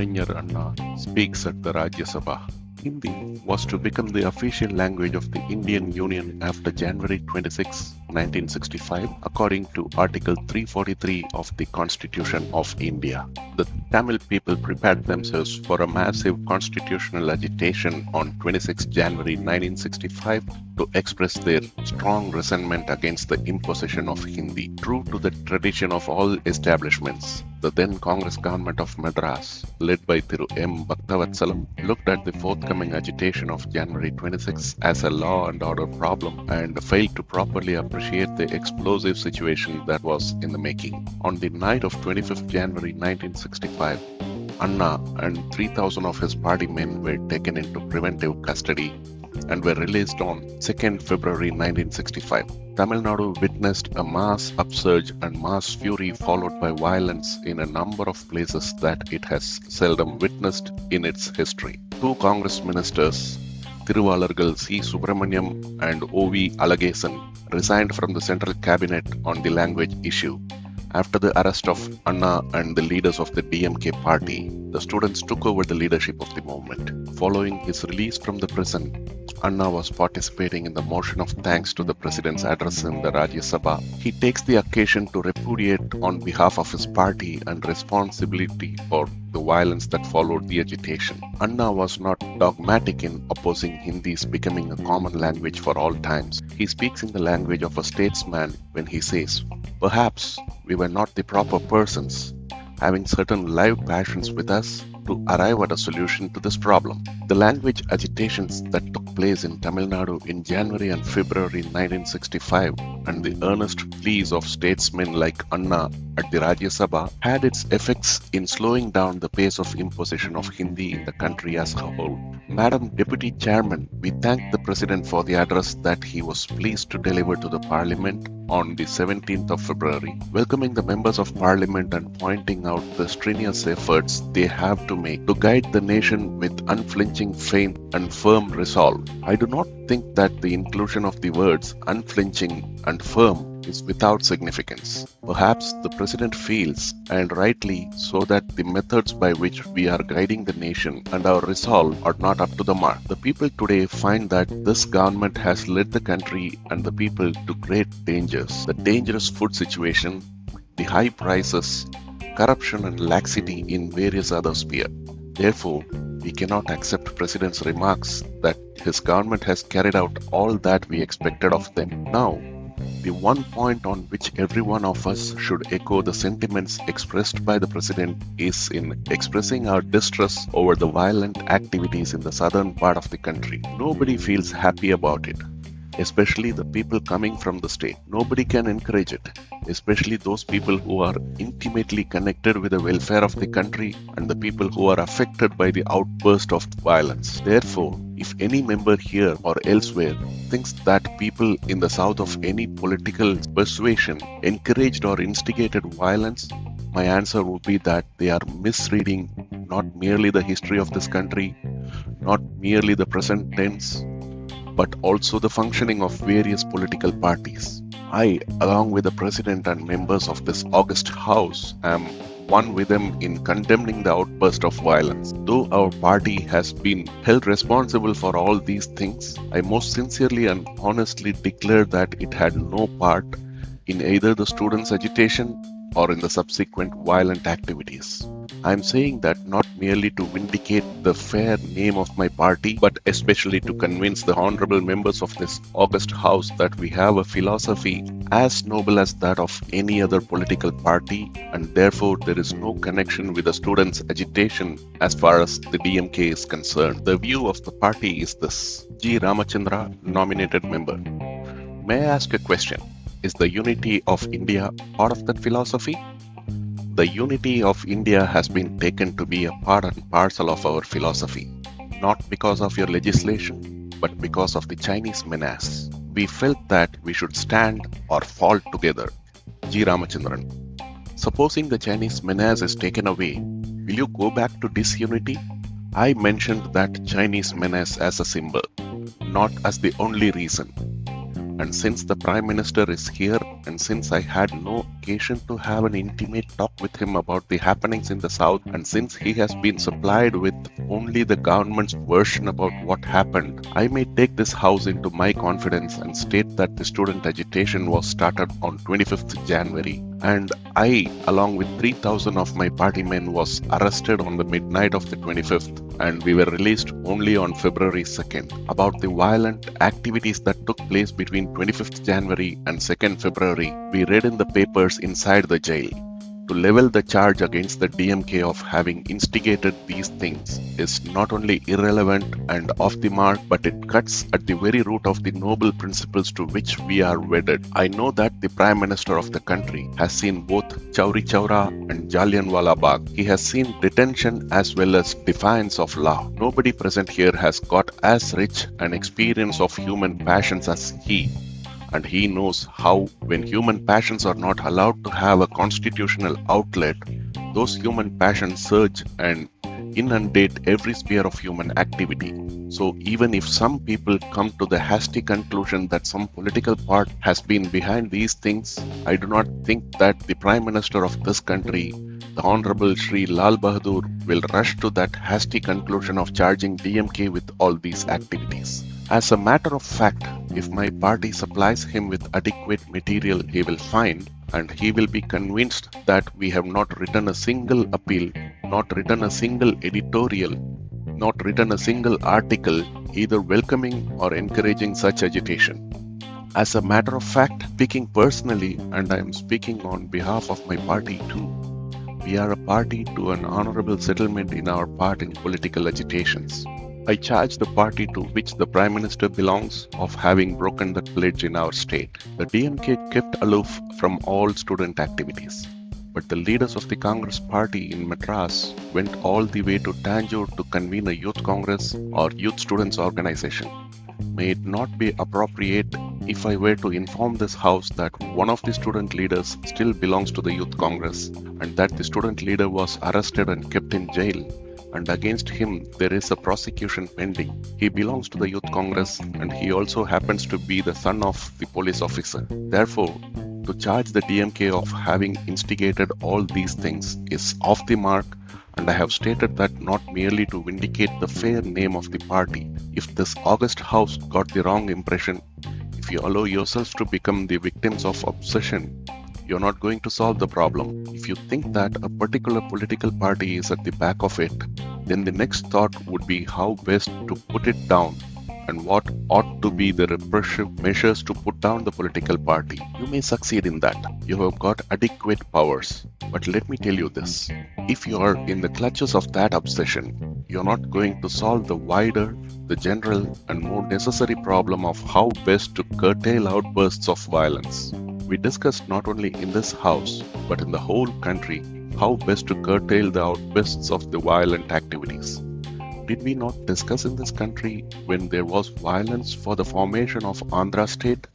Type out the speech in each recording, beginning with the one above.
Arignar Anna speaks at the Rajya Sabha. Hindi was to become the official language of the Indian Union after January 26, 1965, according to Article 343 of the Constitution of India. The Tamil people prepared themselves for a massive constitutional agitation on 26 January 1965 to express their strong resentment against the imposition of Hindi. True to the tradition of all establishments, the then Congress government of Madras, led by Thiru M. Bhaktavatsalam, looked at the forthcoming agitation of January 26 as a law and order problem and failed to properly appreciate the explosive situation that was in the making. On the night of 25th January 1965, Anna and 3000 of his party men were taken into preventive custody and were released on 2nd February 1965. Tamil Nadu witnessed a mass upsurge and mass fury followed by violence in a number of places that it has seldom witnessed in its history. Two Congress ministers, Thiruvalargal C. Subramaniam and O.V. Alagesan, resigned from the central cabinet on the language issue. After the arrest of Anna and the leaders of the DMK party, the students took over the leadership of the movement. Following his release from the prison, Anna was participating in the motion of thanks to the president's address in the Rajya Sabha. He takes the occasion to repudiate on behalf of his party and responsibility for the violence that followed the agitation. Anna was not dogmatic in opposing Hindi's becoming a common language for all times. He speaks in the language of a statesman when he says, Perhaps we were not the proper persons, having certain live passions with us to arrive at a solution to this problem. The language agitations that took place in Tamil Nadu in January and February 1965 and the earnest pleas of statesmen like Anna at the Rajya Sabha had its effects in slowing down the pace of imposition of Hindi in the country as a whole. Madam Deputy Chairman, we thank the President for the address that he was pleased to deliver to the Parliament on the 17th of February, welcoming the members of Parliament and pointing out the strenuous efforts they have to make to guide the nation with unflinching faith and firm resolve. I do not think that the inclusion of the words unflinching and firm is without significance. Perhaps the President feels, and rightly so, that the methods by which we are guiding the nation and our resolve are not up to the mark. The people today find that this government has led the country and the people to great dangers. The dangerous food situation, the high prices, corruption and laxity in various other spheres. Therefore, we cannot accept President's remarks that his government has carried out all that we expected of them. Now, the one point on which every one of us should echo the sentiments expressed by the President is in expressing our distress over the violent activities in the southern part of the country. Nobody feels happy about it, especially the people coming from the state. Nobody can encourage it, especially those people who are intimately connected with the welfare of the country and the people who are affected by the outburst of violence. Therefore, if any member here or elsewhere thinks that people in the south of any political persuasion encouraged or instigated violence, my answer would be that they are misreading not merely the history of this country, not merely the present tense, but also the functioning of various political parties. I, along with the President and members of this august House, am one with them in condemning the outburst of violence. Though our party has been held responsible for all these things, I most sincerely and honestly declare that it had no part in either the students' agitation or in the subsequent violent activities. I am saying that not merely to vindicate the fair name of my party, but especially to convince the honorable members of this august house that we have a philosophy as noble as that of any other political party, and therefore there is no connection with the students' agitation as far as the DMK is concerned. The view of the party is this G. Ramachandran, nominated member. May I ask a question? Is the unity of India part of that philosophy? The unity of India has been taken to be a part and parcel of our philosophy, not because of your legislation, but because of the Chinese menace. We felt that we should stand or fall together. G. Ramachandran. Supposing the Chinese menace is taken away, will you go back to disunity? I mentioned that Chinese menace as a symbol, not as the only reason. And since the Prime Minister is here, and since I had no occasion to have an intimate talk with him about the happenings in the South, and since he has been supplied with only the government's version about what happened, I may take this house into my confidence and state that the student agitation was started on 25th January and I, along with 3000 of my party men, was arrested on the midnight of the 25th and we were released only on February 2nd. About the violent activities that took place between 25th January and 2nd February, we read in the papers inside the jail to level the charge against the DMK of having instigated these things is not only irrelevant and off the mark, but it cuts at the very root of the noble principles to which we are wedded. I know that the Prime Minister of the country has seen both Chauri Chaura and Jallianwala Bagh. He has seen detention as well as defiance of law. Nobody present here has got as rich an experience of human passions as he and he knows how, when human passions are not allowed to have a constitutional outlet, those human passions surge and inundate every sphere of human activity. So, even if some people come to the hasty conclusion that some political part has been behind these things, I do not think that the Prime Minister of this country, the Honorable Sri Lal Bahadur, will rush to that hasty conclusion of charging DMK with all these activities. As a matter of fact, if my party supplies him with adequate material, he will find and he will be convinced that we have not written a single appeal, not written a single editorial, not written a single article either welcoming or encouraging such agitation. As a matter of fact, speaking personally, and I am speaking on behalf of my party too, we are a party to an honorable settlement in our part in political agitations. I charge the party to which the Prime Minister belongs of having broken that pledge in our state. The DMK kept aloof from all student activities. But the leaders of the Congress party in Madras went all the way to Tanjore to convene a youth congress or youth students organization. May it not be appropriate if I were to inform this house that one of the student leaders still belongs to the youth congress and that the student leader was arrested and kept in jail and against him there is a prosecution pending. He belongs to the Youth Congress and he also happens to be the son of the police officer. Therefore, to charge the DMK of having instigated all these things is off the mark and I have stated that not merely to vindicate the fair name of the party. If this August House got the wrong impression, if you allow yourselves to become the victims of obsession, you're not going to solve the problem. If you think that a particular political party is at the back of it, then the next thought would be how best to put it down and what ought to be the repressive measures to put down the political party. You may succeed in that. You have got adequate powers. But let me tell you this if you are in the clutches of that obsession, you're not going to solve the wider, the general, and more necessary problem of how best to curtail outbursts of violence. We discussed not only in this house, but in the whole country, how best to curtail the outbursts of the violent activities. Did we not discuss in this country when there was violence for the formation of Andhra state?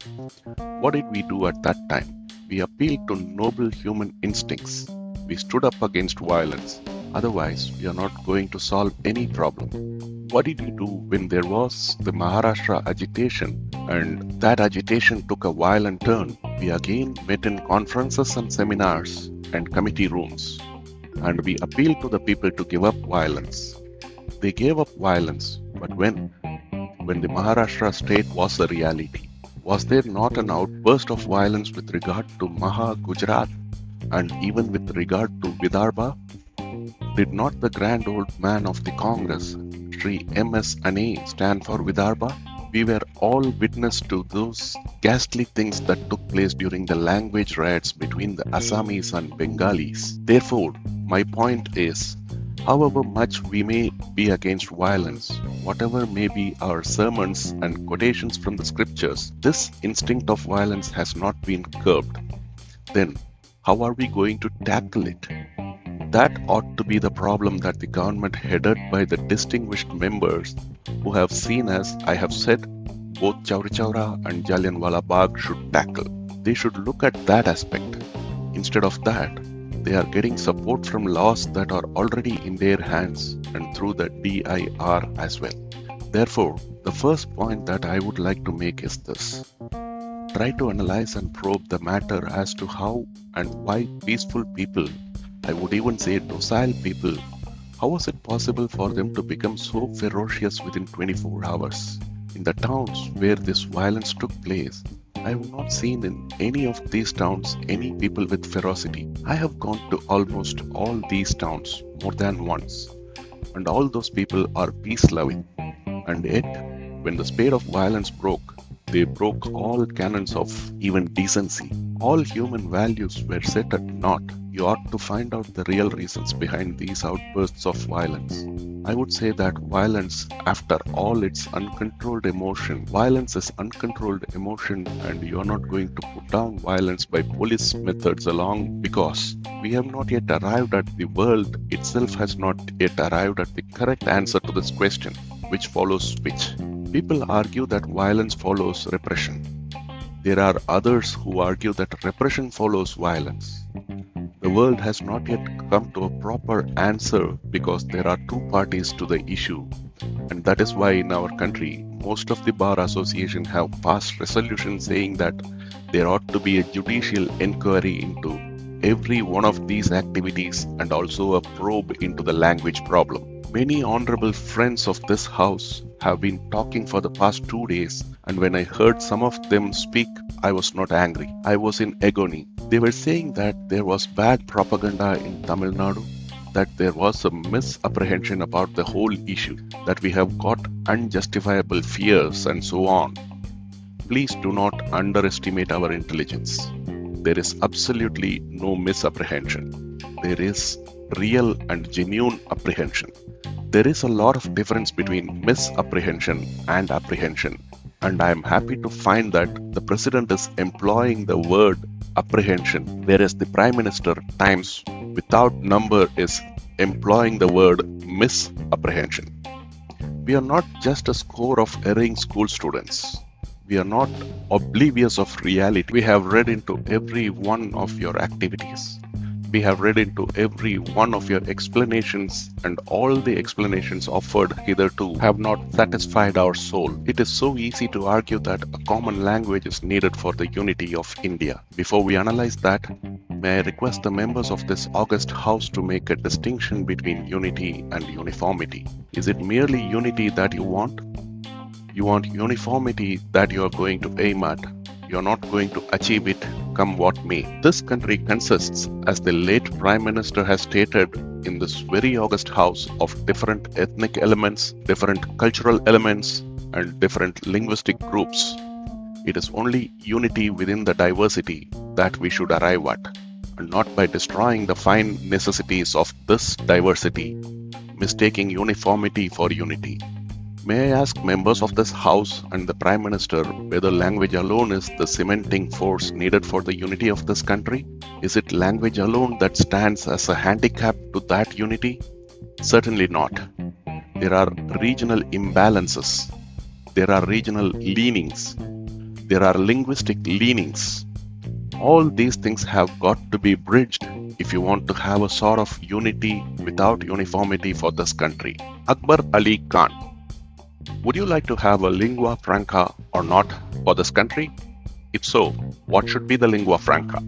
What did we do at that time? We appealed to noble human instincts. We stood up against violence. Otherwise, we are not going to solve any problem. What did you do when there was the Maharashtra agitation and that agitation took a violent turn? We again met in conferences and seminars and committee rooms, and we appealed to the people to give up violence. They gave up violence, but when? When the Maharashtra state was a reality. Was there not an outburst of violence with regard to Maha Gujarat and even with regard to Vidarbha? Did not the grand old man of the Congress, Sri M.S. Aney, stand for Vidarbha? we were all witness to those ghastly things that took place during the language riots between the Assamese and Bengalis. Therefore, my point is, however much we may be against violence, whatever may be our sermons and quotations from the scriptures, this instinct of violence has not been curbed. Then, how are we going to tackle it? That ought to be the problem that the government headed by the distinguished members who have seen as I have said both Chauri Chaura and Jallianwala Bagh should tackle. They should look at that aspect. Instead of that, they are getting support from laws that are already in their hands and through the DIR as well. Therefore, the first point that I would like to make is this try to analyze and probe the matter as to how and why peaceful people, I would even say docile people, how was it possible for them to become so ferocious within 24 hours? In the towns where this violence took place, I have not seen in any of these towns any people with ferocity. I have gone to almost all these towns more than once, and all those people are peace loving. And yet, when the spade of violence broke, they broke all canons of even decency. All human values were set at naught. You ought to find out the real reasons behind these outbursts of violence. I would say that violence, after all its uncontrolled emotion, violence is uncontrolled emotion, and you are not going to put down violence by police methods along because we have not yet arrived at the world itself has not yet arrived at the correct answer to this question which follows which. People argue that violence follows repression. There are others who argue that repression follows violence. The world has not yet come to a proper answer because there are two parties to the issue. And that is why in our country, most of the bar association have passed resolutions saying that there ought to be a judicial inquiry into every one of these activities and also a probe into the language problem. Many honorable friends of this house have been talking for the past two days, and when I heard some of them speak, I was not angry. I was in agony. They were saying that there was bad propaganda in Tamil Nadu, that there was a misapprehension about the whole issue, that we have got unjustifiable fears, and so on. Please do not underestimate our intelligence. There is absolutely no misapprehension. There is real and genuine apprehension there is a lot of difference between misapprehension and apprehension. And I am happy to find that the president is employing the word apprehension, whereas the prime minister, times without number, is employing the word misapprehension. We are not just a score of erring school students. We are not oblivious of reality. We have read into every one of your activities we have read into every one of your explanations, and all the explanations offered hitherto have not satisfied our soul. It is so easy to argue that a common language is needed for the unity of India. Before we analyze that, may I request the members of this august house to make a distinction between unity and uniformity? Is it merely unity that you want? You want uniformity that you are going to aim at, you're not going to achieve it come what may. This country consists, as the late Prime Minister has stated in this very august house, of different ethnic elements, different cultural elements, and different linguistic groups. It is only unity within the diversity that we should arrive at, and not by destroying the fine necessities of this diversity, mistaking uniformity for unity. May I ask members of this House and the Prime Minister whether language alone is the cementing force needed for the unity of this country? Is it language alone that stands as a handicap to that unity? Certainly not. There are regional imbalances, there are regional leanings, there are linguistic leanings. All these things have got to be bridged if you want to have a sort of unity without uniformity for this country. Akbar Ali Khan would you like to have a lingua franca or not for this country? If so, what should be the lingua franca?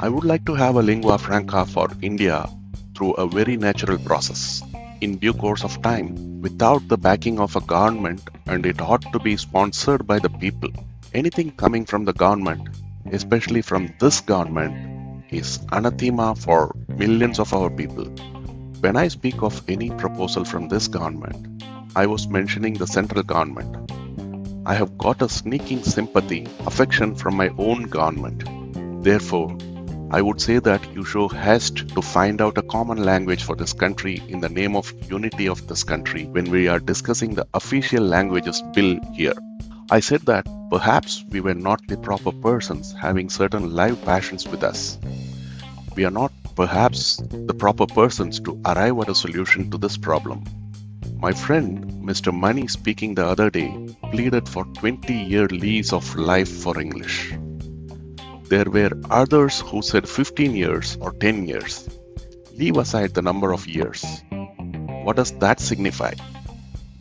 I would like to have a lingua franca for India through a very natural process, in due course of time, without the backing of a government, and it ought to be sponsored by the people. Anything coming from the government, especially from this government, is anathema for millions of our people. When I speak of any proposal from this government, I was mentioning the central government. I have got a sneaking sympathy, affection from my own government. Therefore, I would say that you show haste to find out a common language for this country in the name of unity of this country when we are discussing the official languages bill here. I said that perhaps we were not the proper persons having certain live passions with us. We are not perhaps the proper persons to arrive at a solution to this problem. My friend, Mr. Mani, speaking the other day, pleaded for 20 year lease of life for English. There were others who said 15 years or 10 years. Leave aside the number of years. What does that signify?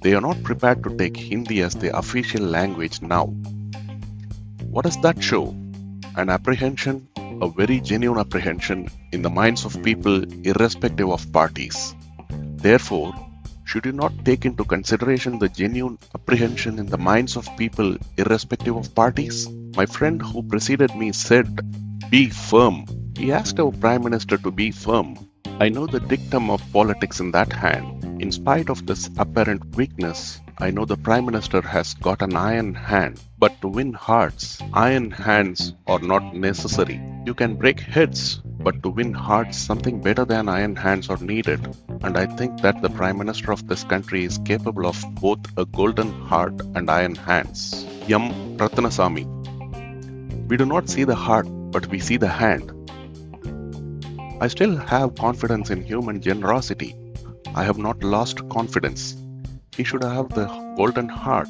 They are not prepared to take Hindi as the official language now. What does that show? An apprehension, a very genuine apprehension in the minds of people irrespective of parties. Therefore, should you not take into consideration the genuine apprehension in the minds of people irrespective of parties? My friend who preceded me said, Be firm. He asked our Prime Minister to be firm. I know the dictum of politics in that hand. In spite of this apparent weakness, I know the Prime Minister has got an iron hand. But to win hearts, iron hands are not necessary. You can break heads, but to win hearts, something better than iron hands are needed. And I think that the Prime Minister of this country is capable of both a golden heart and iron hands. Yam Ruthnaswamy. We do not see the heart, but we see the hand. I still have confidence in human generosity. I have not lost confidence. He should have the golden heart.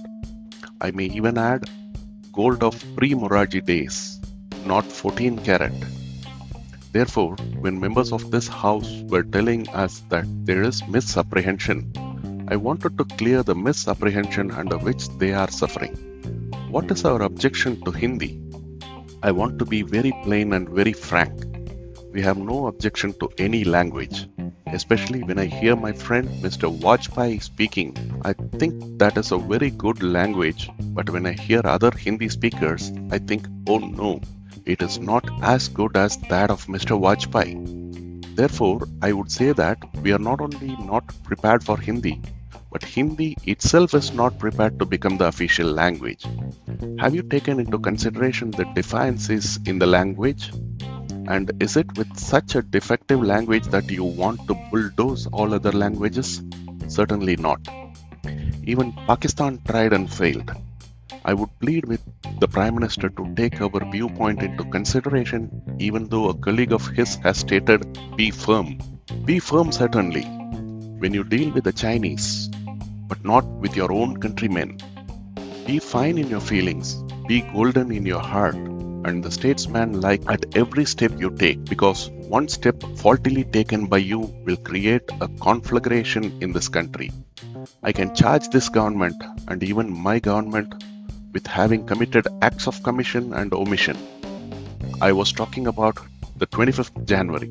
I may even add gold of pre Morarji days, not 14 carat. Therefore, when members of this house were telling us that there is misapprehension, I wanted to clear the misapprehension under which they are suffering. What is our objection to Hindi? I want to be very plain and very frank. We have no objection to any language. Especially when I hear my friend Mr. Vajpayee speaking, I think that is a very good language. But when I hear other Hindi speakers, I think, oh no, it is not as good as that of Mr. Vajpayee. Therefore, I would say that we are not only not prepared for Hindi, but Hindi itself is not prepared to become the official language. Have you taken into consideration the defiances in the language? And is it with such a defective language that you want to bulldoze all other languages? Certainly not. Even Pakistan tried and failed. I would plead with the Prime Minister to take our viewpoint into consideration, even though a colleague of his has stated, be firm. Be firm, certainly, when you deal with the Chinese, but not with your own countrymen. Be fine in your feelings, be golden in your heart, and the statesman like at every step you take, because one step faultily taken by you will create a conflagration in this country. I can charge this government and even my government with having committed acts of commission and omission. I was talking about the 25th January.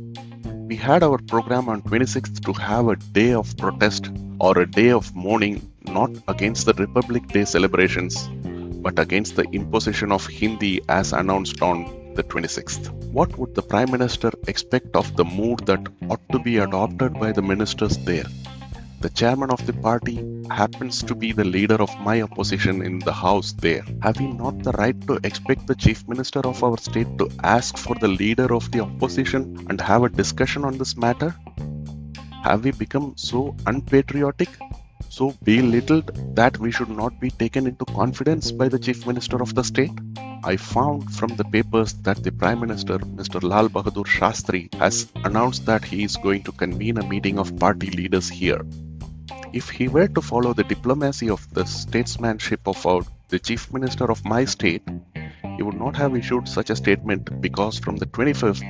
We had our program on 26th to have a day of protest or a day of mourning not against the Republic Day celebrations but against the imposition of Hindi as announced on the 26th. What would the Prime Minister expect of the mood that ought to be adopted by the ministers there? The chairman of the party happens to be the leader of my opposition in the house there. Have we not the right to expect the chief minister of our state to ask for the leader of the opposition and have a discussion on this matter? Have we become so unpatriotic, so belittled that we should not be taken into confidence by the chief minister of the state? I found from the papers that the Prime Minister, Mr. Lal Bahadur Shastri, has announced that he is going to convene a meeting of party leaders here. If he were to follow the diplomacy of the statesmanship of our, the Chief Minister of my state, he would not have issued such a statement because from the 25th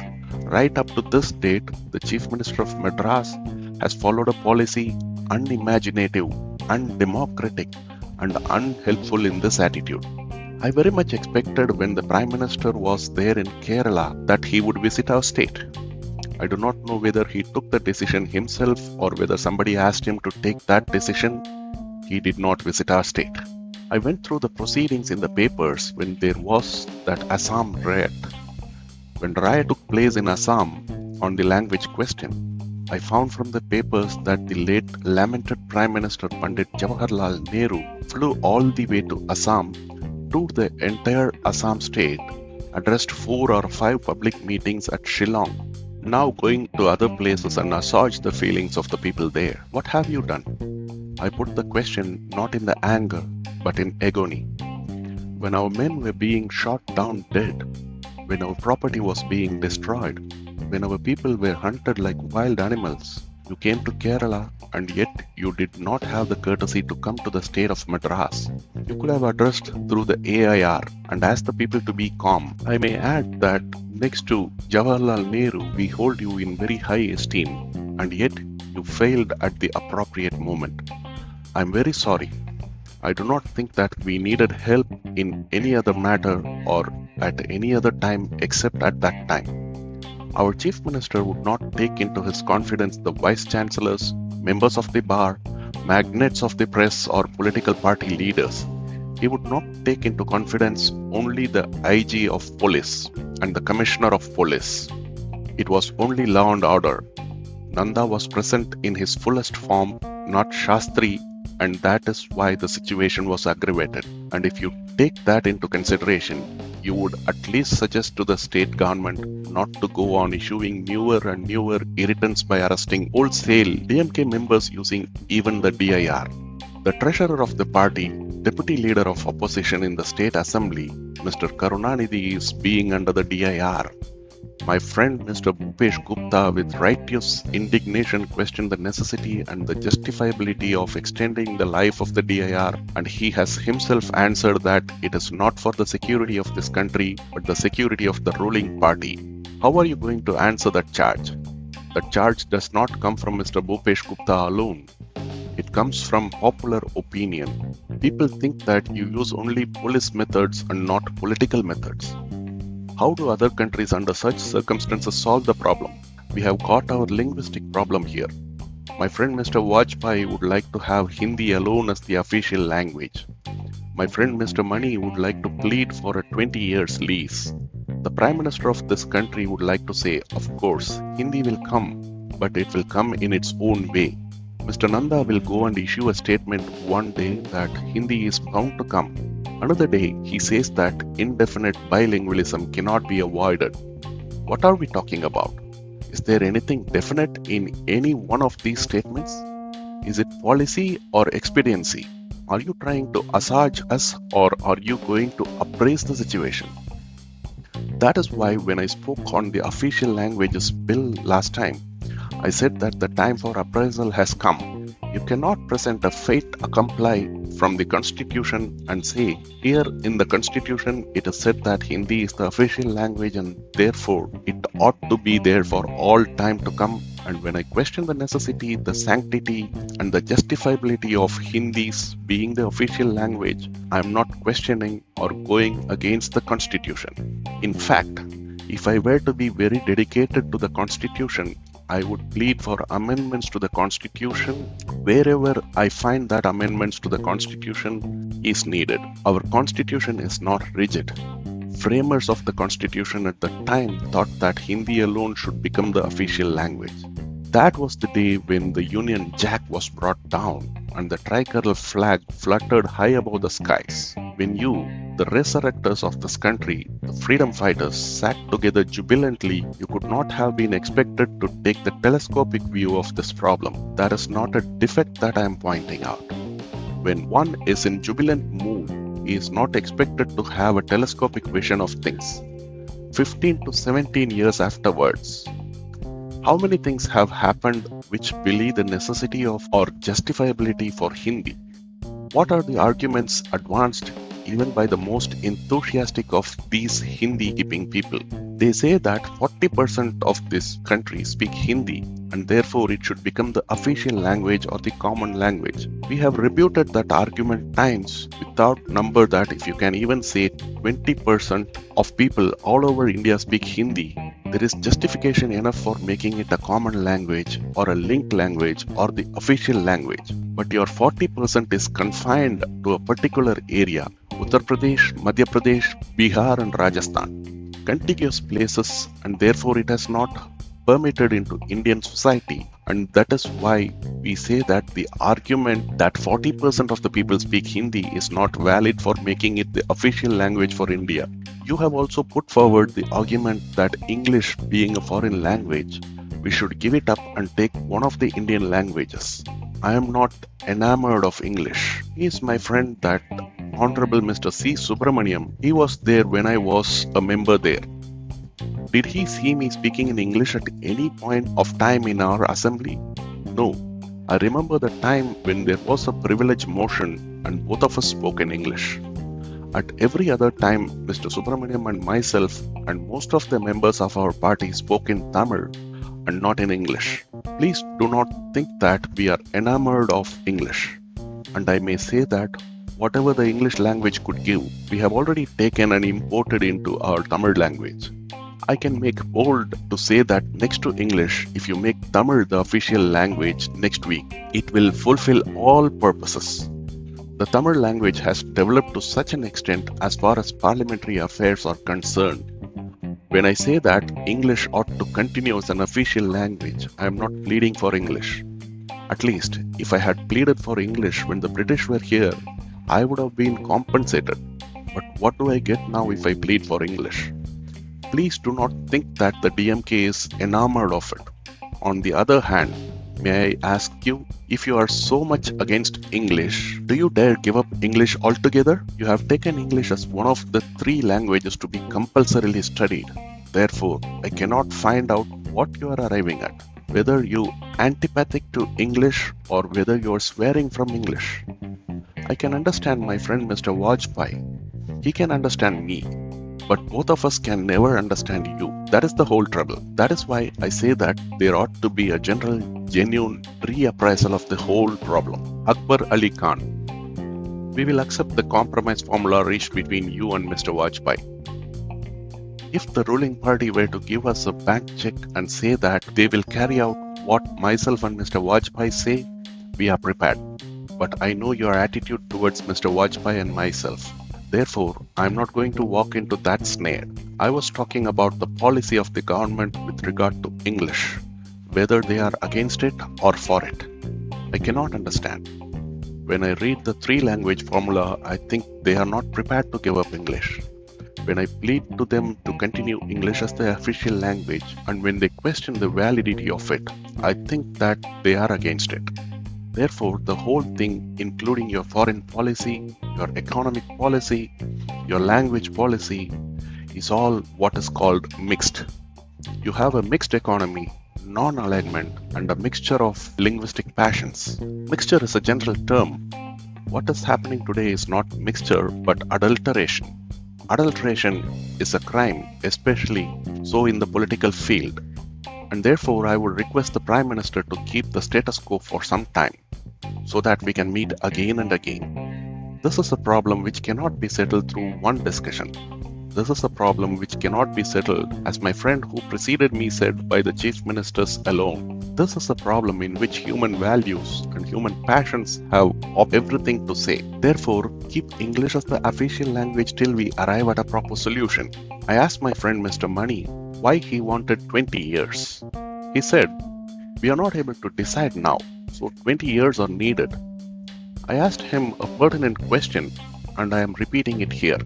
right up to this date, the Chief Minister of Madras has followed a policy unimaginative, undemocratic, and unhelpful in this attitude. I very much expected when the Prime Minister was there in Kerala that he would visit our state. I do not know whether he took the decision himself or whether somebody asked him to take that decision. He did not visit our state. I went through the proceedings in the papers when there was that Assam riot. When riot took place in Assam on the language question, I found from the papers that the late lamented Prime Minister Pandit Jawaharlal Nehru flew all the way to Assam, toured the entire Assam state, addressed four or five public meetings at Shillong, now going to other places and assuage the feelings of the people there. What have you done? I put the question not in the anger, but in agony. When our men were being shot down dead, when our property was being destroyed, when our people were hunted like wild animals, you came to Kerala and yet you did not have the courtesy to come to the state of Madras. You could have addressed through the AIR and asked the people to be calm. I may add that next to Jawaharlal Nehru, we hold you in very high esteem and yet you failed at the appropriate moment. I'm very sorry. I do not think that we needed help in any other matter or at any other time except at that time. Our Chief Minister would not take into his confidence the Vice Chancellors, members of the bar, magnates of the press, or political party leaders. He would not take into confidence only the IG of police and the Commissioner of Police. It was only law and order. Nanda was present in his fullest form, not Shastri and that is why the situation was aggravated. And if you take that into consideration, you would at least suggest to the state government not to go on issuing newer and newer irritants by arresting wholesale DMK members using even the DIR. The treasurer of the party, deputy leader of opposition in the state assembly, Mr. Karunanidhi, is being under the DIR my friend Mr. Bhupesh Gupta, with righteous indignation, questioned the necessity and the justifiability of extending the life of the DIR, and he has himself answered that it is not for the security of this country, but the security of the ruling party. How are you going to answer that charge? The charge does not come from Mr. Bhupesh Gupta alone. It comes from popular opinion. People think that you use only police methods and not political methods. How do other countries under such circumstances solve the problem? We have got our linguistic problem here. My friend Mr. Vajpayee would like to have Hindi alone as the official language. My friend Mr. Mani would like to plead for a 20 years lease. The Prime Minister of this country would like to say, of course, Hindi will come, but it will come in its own way. Mr. Nanda will go and issue a statement one day that Hindi is bound to come, Another day, he says that indefinite bilingualism cannot be avoided. What are we talking about? Is there anything definite in any one of these statements? Is it policy or expediency? Are you trying to assuage us or are you going to appraise the situation? That is why, when I spoke on the official languages bill last time, I said that the time for appraisal has come you cannot present a fait accompli from the constitution and say, here in the constitution it is said that Hindi is the official language and therefore it ought to be there for all time to come. And when I question the necessity, the sanctity, and the justifiability of Hindi's being the official language, I am not questioning or going against the constitution. In fact, if I were to be very dedicated to the constitution, I would plead for amendments to the Constitution wherever I find that amendments to the Constitution is needed. Our Constitution is not rigid. Framers of the Constitution at the time thought that Hindi alone should become the official language. That was the day when the Union Jack was brought down and the tricolor flag fluttered high above the skies. When you, the resurrectors of this country, the freedom fighters, sat together jubilantly, you could not have been expected to take the telescopic view of this problem. That is not a defect that I am pointing out. When one is in jubilant mood, he is not expected to have a telescopic vision of things. 15 to 17 years afterwards, how many things have happened which believe the necessity of or justifiability for Hindi? What are the arguments advanced even by the most enthusiastic of these Hindi keeping people? They say that 40% of this country speak Hindi and therefore it should become the official language or the common language. We have rebuted that argument times without number that if you can even say 20% of people all over India speak Hindi, there is justification enough for making it a common language or a linked language or the official language. But your 40% is confined to a particular area Uttar Pradesh, Madhya Pradesh, Bihar, and Rajasthan. Contiguous places, and therefore it has not permitted into Indian society. And that is why we say that the argument that 40% of the people speak Hindi is not valid for making it the official language for India. You have also put forward the argument that English being a foreign language, we should give it up and take one of the Indian languages. I am not enamored of English. He is my friend that Honorable Mr. C. Subramaniam. He was there when I was a member there. Did he see me speaking in English at any point of time in our assembly? No. I remember the time when there was a privilege motion and both of us spoke in English. At every other time, Mr. Subramaniam and myself and most of the members of our party spoke in Tamil and not in English. Please do not think that we are enamored of English. And I may say that whatever the English language could give, we have already taken and imported into our Tamil language. I can make bold to say that next to English, if you make Tamil the official language next week, it will fulfill all purposes. The Tamil language has developed to such an extent as far as parliamentary affairs are concerned. When I say that English ought to continue as an official language, I am not pleading for English. At least, if I had pleaded for English when the British were here, I would have been compensated. But what do I get now if I plead for English? Please do not think that the DMK is enamored of it. On the other hand, may I ask you, if you are so much against English, do you dare give up English altogether? You have taken English as one of the three languages to be compulsorily studied. Therefore, I cannot find out what you are arriving at. Whether you are antipathic to English or whether you are swearing from English. I can understand my friend Mr. Vajpayee. He can understand me but both of us can never understand you. That is the whole trouble. That is why I say that there ought to be a general, genuine reappraisal of the whole problem. Akbar Ali Khan. We will accept the compromise formula reached between you and Mr. Vajpayee. If the ruling party were to give us a bank check and say that they will carry out what myself and Mr. Vajpayee say, we are prepared. But I know your attitude towards Mr. Vajpayee and myself. Therefore, I am not going to walk into that snare. I was talking about the policy of the government with regard to English, whether they are against it or for it. I cannot understand. When I read the three language formula, I think they are not prepared to give up English. When I plead to them to continue English as their official language, and when they question the validity of it, I think that they are against it. Therefore, the whole thing, including your foreign policy, your economic policy, your language policy, is all what is called mixed. You have a mixed economy, non alignment, and a mixture of linguistic passions. Mixture is a general term. What is happening today is not mixture but adulteration. Adulteration is a crime, especially so in the political field and therefore I would request the Prime Minister to keep the status quo for some time so that we can meet again and again. This is a problem which cannot be settled through one discussion. This is a problem which cannot be settled, as my friend who preceded me said, by the chief ministers alone. This is a problem in which human values and human passions have of everything to say. Therefore, keep English as the official language till we arrive at a proper solution. I asked my friend Mr. Mani why he wanted 20 years. He said, We are not able to decide now so 20 years are needed. I asked him a pertinent question and I am repeating it here.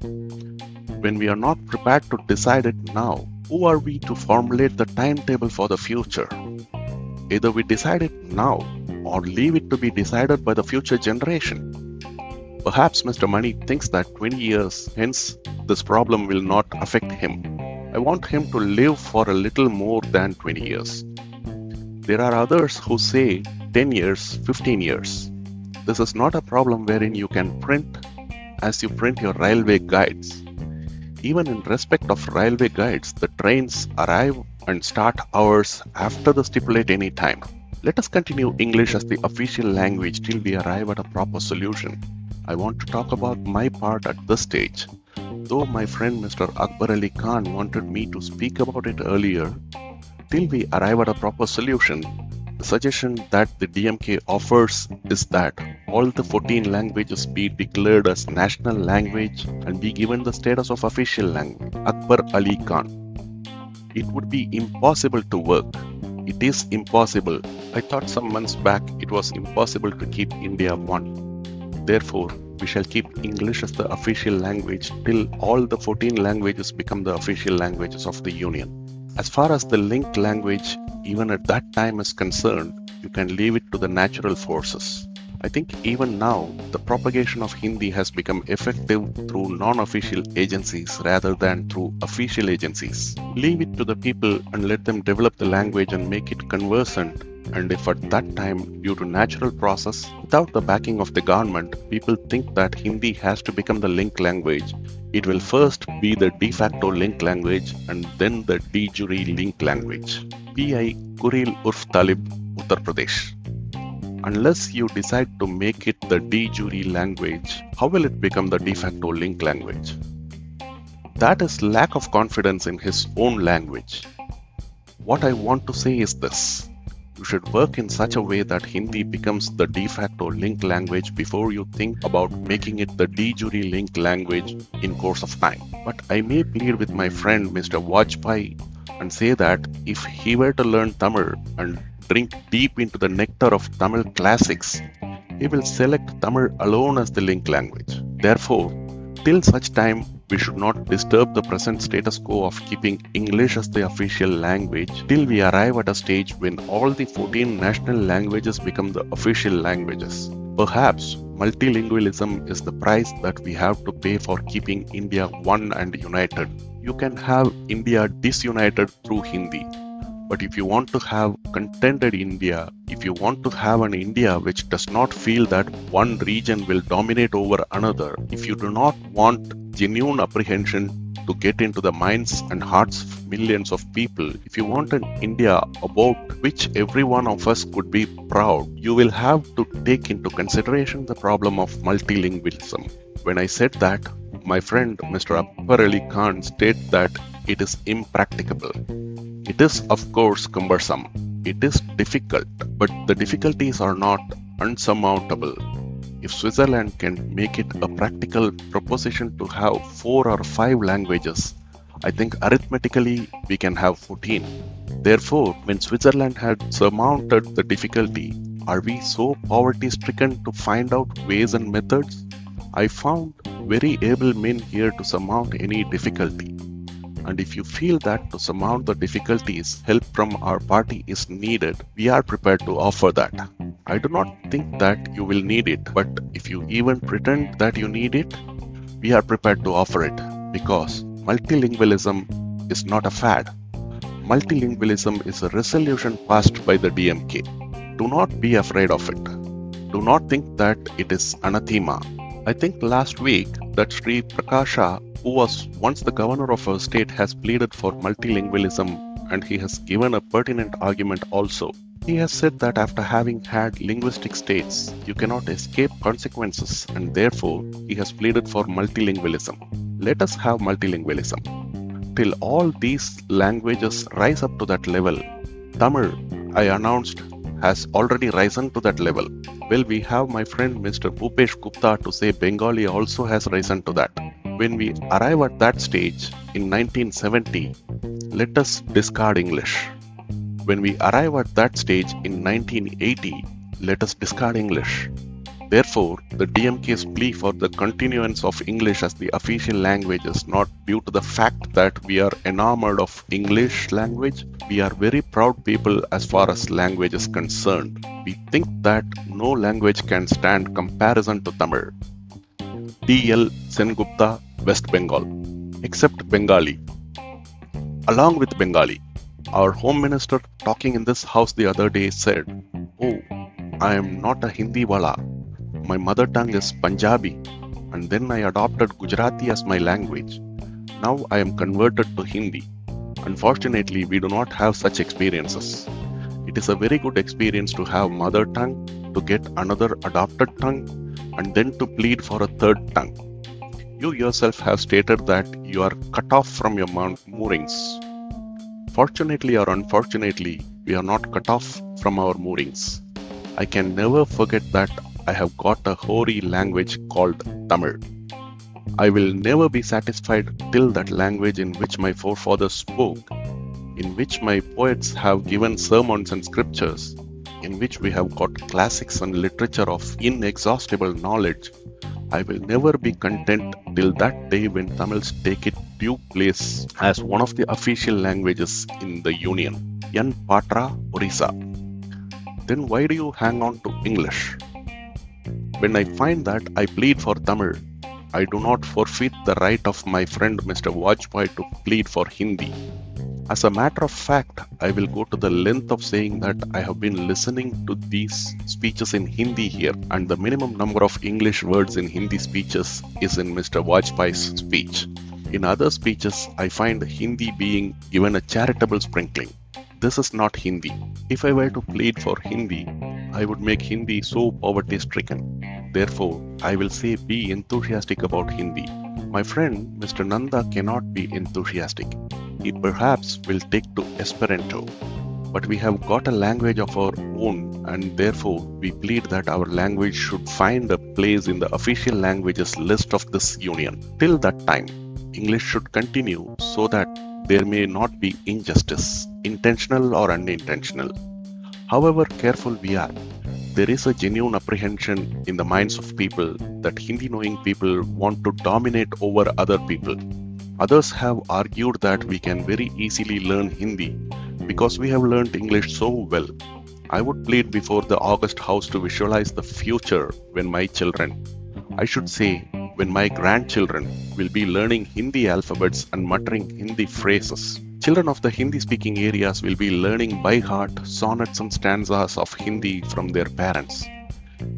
When we are not prepared to decide it now, who are we to formulate the timetable for the future? Either we decide it now or leave it to be decided by the future generation. Perhaps Mr. Mani thinks that 20 years hence this problem will not affect him. I want him to live for a little more than 20 years. There are others who say 10 years, 15 years. This is not a problem wherein you can print as you print your railway guides. Even in respect of railway guides, the trains arrive and start hours after the stipulate any time. Let us continue English as the official language till we arrive at a proper solution. I want to talk about my part at this stage. Though my friend Mr. Akbar Ali Khan wanted me to speak about it earlier, till we arrive at a proper solution, the suggestion that the DMK offers is that all the 14 languages be declared as national language and be given the status of official language. Akbar Ali Khan. It would be impossible to work. It is impossible. I thought some months back it was impossible to keep India one. Therefore, we shall keep English as the official language till all the 14 languages become the official languages of the Union. As far as the linked language even at that time is concerned, you can leave it to the natural forces. I think even now, the propagation of Hindi has become effective through non official agencies rather than through official agencies. Leave it to the people and let them develop the language and make it conversant. And if at that time, due to natural process, without the backing of the government, people think that Hindi has to become the link language, it will first be the de facto link language and then the de jure link language. PI Kureel Urf Talib, Uttar Pradesh. Unless you decide to make it the de jure language, how will it become the de facto link language? That is lack of confidence in his own language. What I want to say is this. You should work in such a way that Hindi becomes the de facto link language before you think about making it the de jure link language in course of time. But I may plead with my friend Mr. Vajpayee and say that if he were to learn Tamil and drink deep into the nectar of Tamil classics, he will select Tamil alone as the link language. Therefore, till such time we should not disturb the present status quo of keeping English as the official language till we arrive at a stage when all the 14 national languages become the official languages. Perhaps multilingualism is the price that we have to pay for keeping India one and united. You can have India disunited through Hindi, but if you want to have contented India, if you want to have an India which does not feel that one region will dominate over another, if you do not want genuine apprehension to get into the minds and hearts of millions of people, if you want an India about which every one of us could be proud, you will have to take into consideration the problem of multilingualism. When I said that, my friend Mr. Akbar Khan stated that it is impracticable. It is, of course, cumbersome. It is difficult, but the difficulties are not unsurmountable. If Switzerland can make it a practical proposition to have four or five languages, I think arithmetically we can have 14. Therefore, when Switzerland had surmounted the difficulty, are we so poverty stricken to find out ways and methods? I found very able men here to surmount any difficulty. And if you feel that to surmount the difficulties, help from our party is needed, we are prepared to offer that. I do not think that you will need it, but if you even pretend that you need it, we are prepared to offer it because multilingualism is not a fad. Multilingualism is a resolution passed by the DMK. Do not be afraid of it. Do not think that it is anathema. I think last week that Sri Prakasha who was once the governor of a state, has pleaded for multilingualism and he has given a pertinent argument also. He has said that after having had linguistic states, you cannot escape consequences, and therefore he has pleaded for multilingualism. Let us have multilingualism. Till all these languages rise up to that level, Tamil, I announced, has already risen to that level. Well, we have my friend Mr. Bhupesh Gupta to say Bengali also has risen to that. When we arrive at that stage in 1970, let us discard English. When we arrive at that stage in 1980, let us discard English. Therefore, the DMK's plea for the continuance of English as the official language is not due to the fact that we are enamored of English language. We are very proud people as far as language is concerned. We think that no language can stand comparison to Tamil. D.L. Sengupta West Bengal, except Bengali. Along with Bengali, our Home Minister talking in this house the other day said, Oh, I am not a Hindi wala. My mother tongue is Punjabi, and then I adopted Gujarati as my language. Now I am converted to Hindi. Unfortunately, we do not have such experiences. It is a very good experience to have mother tongue, to get another adopted tongue, and then to plead for a third tongue. You yourself have stated that you are cut off from your moorings. Fortunately or unfortunately, we are not cut off from our moorings. I can never forget that I have got a hoary language called Tamil. I will never be satisfied till that language in which my forefathers spoke, in which my poets have given sermons and scriptures, in which we have got classics and literature of inexhaustible knowledge I will never be content till that day when Tamils take its due place as one of the official languages in the Union. Yan Patra Orissa. Then why do you hang on to English? When I find that I plead for Tamil, I do not forfeit the right of my friend Mr. Vajpayee to plead for Hindi. As a matter of fact, I will go to the length of saying that I have been listening to these speeches in Hindi here, and the minimum number of English words in Hindi speeches is in Mr. Vajpayee's speech. In other speeches, I find Hindi being given a charitable sprinkling. This is not Hindi. If I were to plead for Hindi, I would make Hindi so poverty stricken. Therefore, I will say be enthusiastic about Hindi. My friend Mr. Nanda cannot be enthusiastic. He perhaps will take to Esperanto. But we have got a language of our own, and therefore we plead that our language should find a place in the official languages list of this union. Till that time, English should continue so that there may not be injustice, intentional or unintentional. However careful we are, there is a genuine apprehension in the minds of people that Hindi knowing people want to dominate over other people. Others have argued that we can very easily learn Hindi because we have learned English so well. I would plead before the August House to visualize the future when my children, I should say, when my grandchildren will be learning Hindi alphabets and muttering Hindi phrases. Children of the Hindi speaking areas will be learning by heart sonnets and stanzas of Hindi from their parents.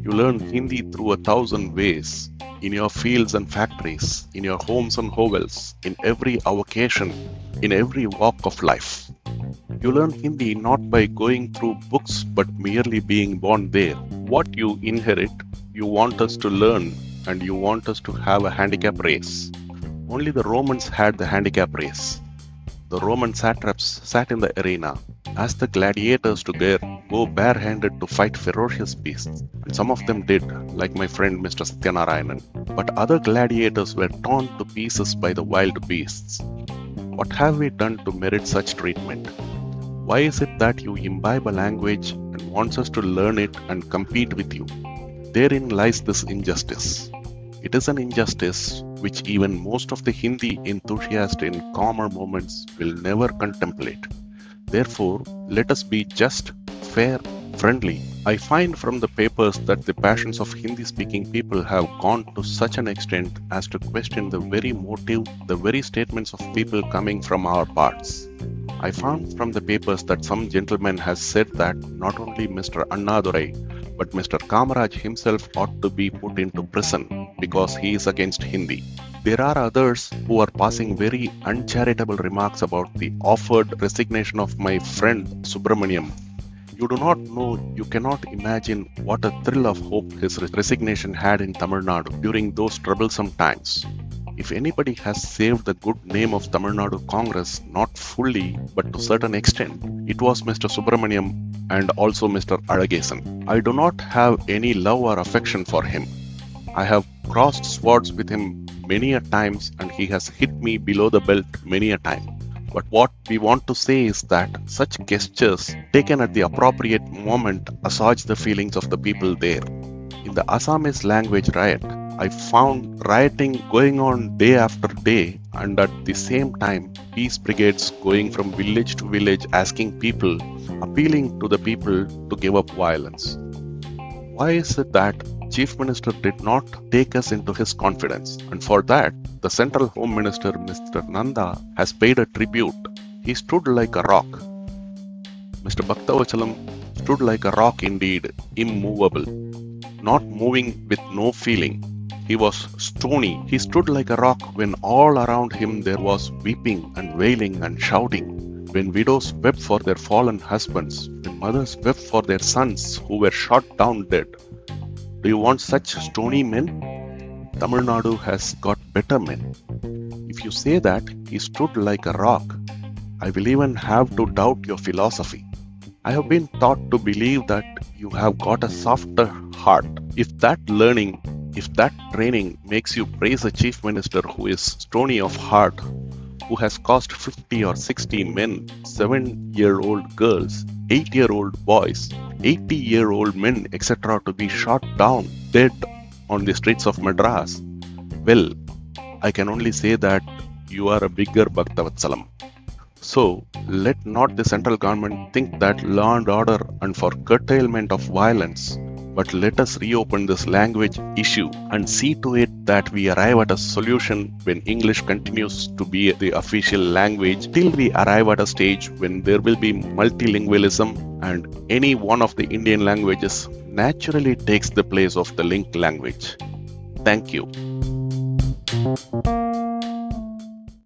You learn Hindi through a thousand ways in your fields and factories, in your homes and hovels, in every avocation, in every walk of life. You learn Hindi not by going through books but merely being born there. What you inherit, you want us to learn and you want us to have a handicap race. Only the Romans had the handicap race the Roman satraps sat in the arena, asked the gladiators to go barehanded to fight ferocious beasts. And some of them did, like my friend Mr. Satyanarayanan. But other gladiators were torn to pieces by the wild beasts. What have we done to merit such treatment? Why is it that you imbibe a language and wants us to learn it and compete with you? Therein lies this injustice. It is an injustice which even most of the Hindi enthusiasts in calmer moments will never contemplate. Therefore, let us be just, fair, friendly. I find from the papers that the passions of Hindi speaking people have gone to such an extent as to question the very motive, the very statements of people coming from our parts. I found from the papers that some gentleman has said that not only Mr. Annadurai but Mr. Kamaraj himself ought to be put into prison because he is against Hindi. There are others who are passing very uncharitable remarks about the offered resignation of my friend Subramaniam. You do not know, you cannot imagine what a thrill of hope his resignation had in Tamil Nadu during those troublesome times. If anybody has saved the good name of Tamil Nadu Congress, not fully but to certain extent, it was Mr. Subramaniam and also Mr. Alagesan. I do not have any love or affection for him. I have crossed swords with him many a times and he has hit me below the belt many a time. But what we want to say is that such gestures taken at the appropriate moment assuage the feelings of the people there. In the Assamese language riot, I found rioting going on day after day, and at the same time, peace brigades going from village to village asking people, appealing to the people to give up violence. Why is it that Chief Minister did not take us into his confidence, and for that, the Central Home Minister Mr. Nanda has paid a tribute. He stood like a rock. Mr. Bhaktavatsalam stood like a rock indeed, immovable, not moving with no feeling. He was stony. He stood like a rock when all around him there was weeping and wailing and shouting. When widows wept for their fallen husbands, when mothers wept for their sons who were shot down dead, do you want such stony men? Tamil Nadu has got better men. If you say that he stood like a rock, I will even have to doubt your philosophy. I have been taught to believe that you have got a softer heart. If that learning, if that training makes you praise a chief minister who is stony of heart, who has caused 50 or 60 men, 7 year old girls, 8 year old boys, 80 year old men, etc., to be shot down dead on the streets of Madras, well, I can only say that you are a bigger Bhaktavatsalam. So, let not the central government think that law and order and for curtailment of violence but let us reopen this language issue and see to it that we arrive at a solution when English continues to be the official language till we arrive at a stage when there will be multilingualism and any one of the Indian languages naturally takes the place of the linked language. Thank you.